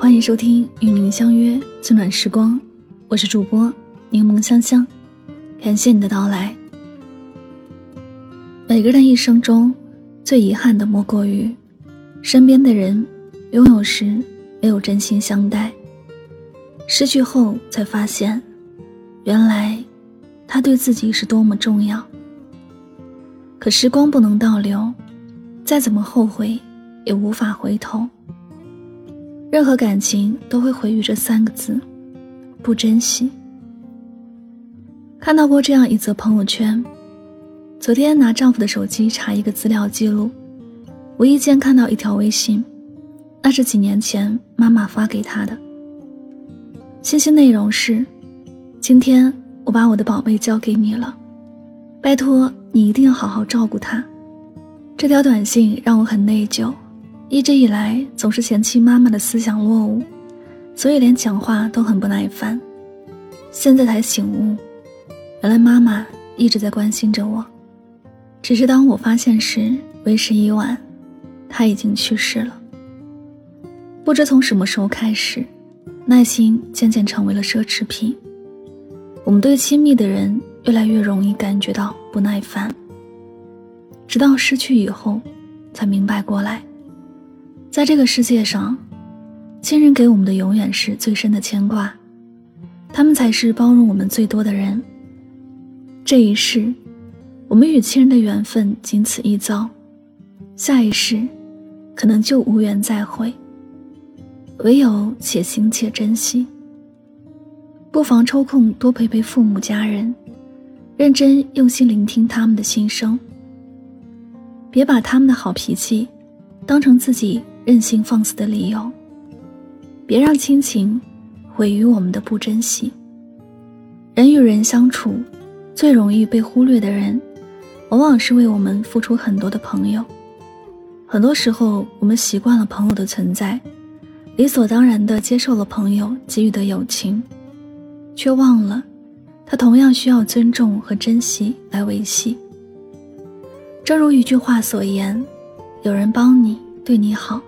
欢迎收听与您相约最暖时光，我是主播柠檬香香，感谢你的到来。每个人一生中最遗憾的莫过于身边的人拥有时没有真心相待，失去后才发现，原来他对自己是多么重要。可时光不能倒流，再怎么后悔也无法回头。任何感情都会毁于这三个字：不珍惜。看到过这样一则朋友圈：昨天拿丈夫的手机查一个资料记录，无意间看到一条微信，那是几年前妈妈发给他的。信息内容是：“今天我把我的宝贝交给你了，拜托你一定要好好照顾他。”这条短信让我很内疚。一直以来总是嫌弃妈妈的思想落伍，所以连讲话都很不耐烦。现在才醒悟，原来妈妈一直在关心着我，只是当我发现时为时已晚，她已经去世了。不知从什么时候开始，耐心渐渐成为了奢侈品。我们对亲密的人越来越容易感觉到不耐烦，直到失去以后，才明白过来。在这个世界上，亲人给我们的永远是最深的牵挂，他们才是包容我们最多的人。这一世，我们与亲人的缘分仅此一遭，下一世，可能就无缘再会。唯有且行且珍惜，不妨抽空多陪陪父母家人，认真用心聆听他们的心声，别把他们的好脾气当成自己。任性放肆的理由，别让亲情毁于我们的不珍惜。人与人相处，最容易被忽略的人，往往是为我们付出很多的朋友。很多时候，我们习惯了朋友的存在，理所当然地接受了朋友给予的友情，却忘了，他同样需要尊重和珍惜来维系。正如一句话所言：“有人帮你，对你好。”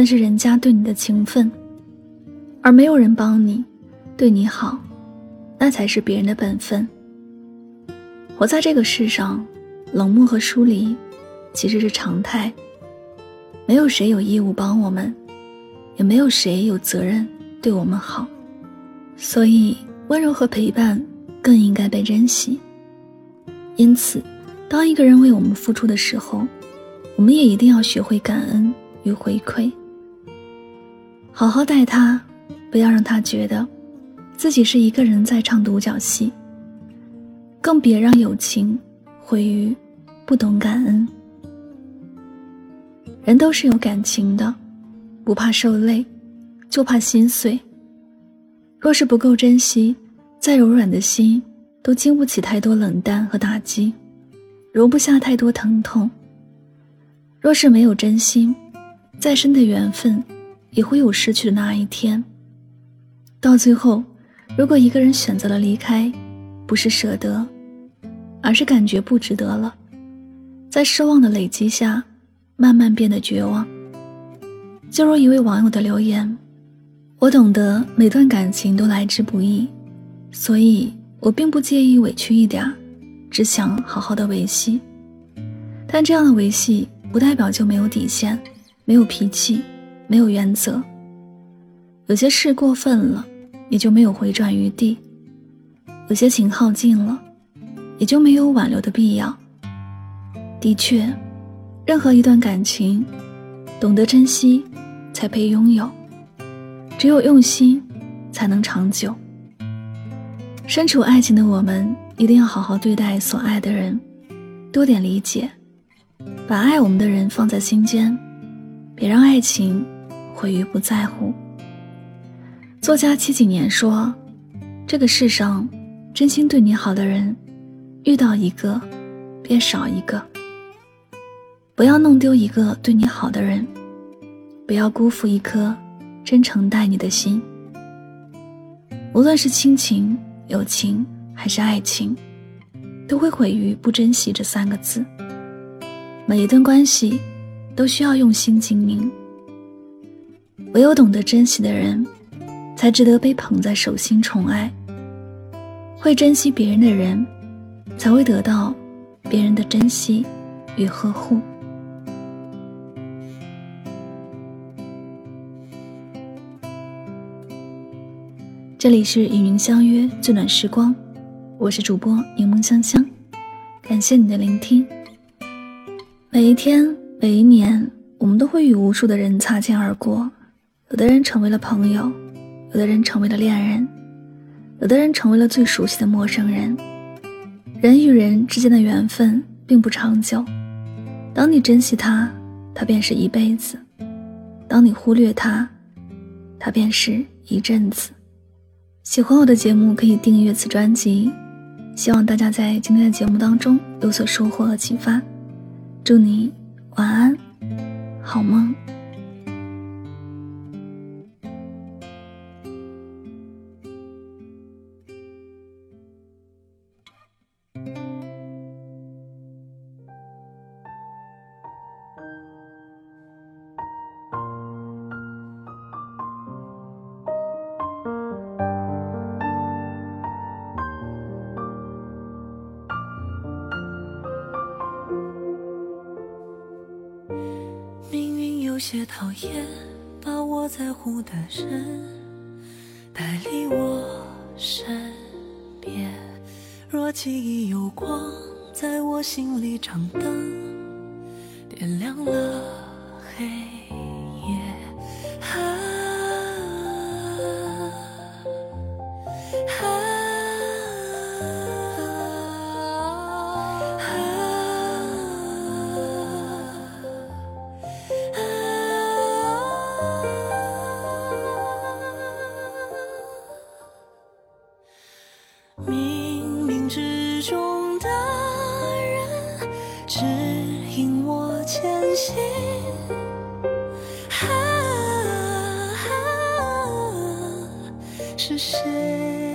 那是人家对你的情分，而没有人帮你，对你好，那才是别人的本分。活在这个世上，冷漠和疏离其实是常态。没有谁有义务帮我们，也没有谁有责任对我们好，所以温柔和陪伴更应该被珍惜。因此，当一个人为我们付出的时候，我们也一定要学会感恩与回馈。好好待他，不要让他觉得自己是一个人在唱独角戏。更别让友情毁于不懂感恩。人都是有感情的，不怕受累，就怕心碎。若是不够珍惜，再柔软的心都经不起太多冷淡和打击，容不下太多疼痛。若是没有真心，再深的缘分。也会有失去的那一天。到最后，如果一个人选择了离开，不是舍得，而是感觉不值得了，在失望的累积下，慢慢变得绝望。就如一位网友的留言：“我懂得每段感情都来之不易，所以我并不介意委屈一点，只想好好的维系。但这样的维系，不代表就没有底线，没有脾气。”没有原则，有些事过分了，也就没有回转余地；有些情耗尽了，也就没有挽留的必要。的确，任何一段感情，懂得珍惜，才配拥有；只有用心，才能长久。身处爱情的我们，一定要好好对待所爱的人，多点理解，把爱我们的人放在心间，别让爱情。毁于不在乎。作家七几年说：“这个世上，真心对你好的人，遇到一个，便少一个。不要弄丢一个对你好的人，不要辜负一颗真诚待你的心。无论是亲情、友情还是爱情，都会毁于不珍惜这三个字。每一段关系，都需要用心经营。”唯有懂得珍惜的人，才值得被捧在手心宠爱。会珍惜别人的人，才会得到别人的珍惜与呵护。这里是与您相约最暖时光，我是主播柠檬香香，感谢你的聆听。每一天，每一年，我们都会与无数的人擦肩而过，有的人成为了朋友，有的人成为了恋人，有的人成为了最熟悉的陌生人。人与人之间的缘分并不长久，当你珍惜他，他便是一辈子；当你忽略他，他便是一阵子。喜欢我的节目，可以订阅此专辑。希望大家在今天的节目当中有所收获和启发。祝你晚安，好梦。有些讨厌把我在乎的人带离我身边。若记忆有光，在我心里长灯，点亮了黑。引我前行。啊，啊是谁？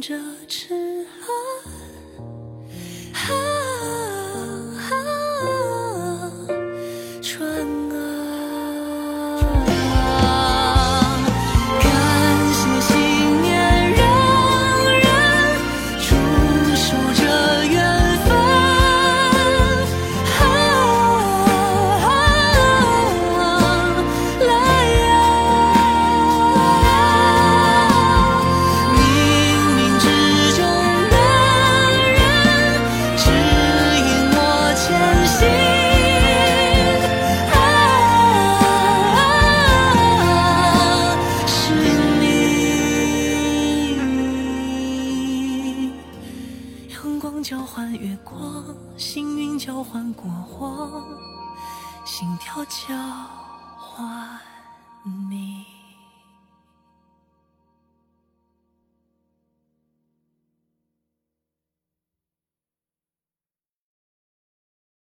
着炽热。交换月光，幸运交换过往，心跳交换你。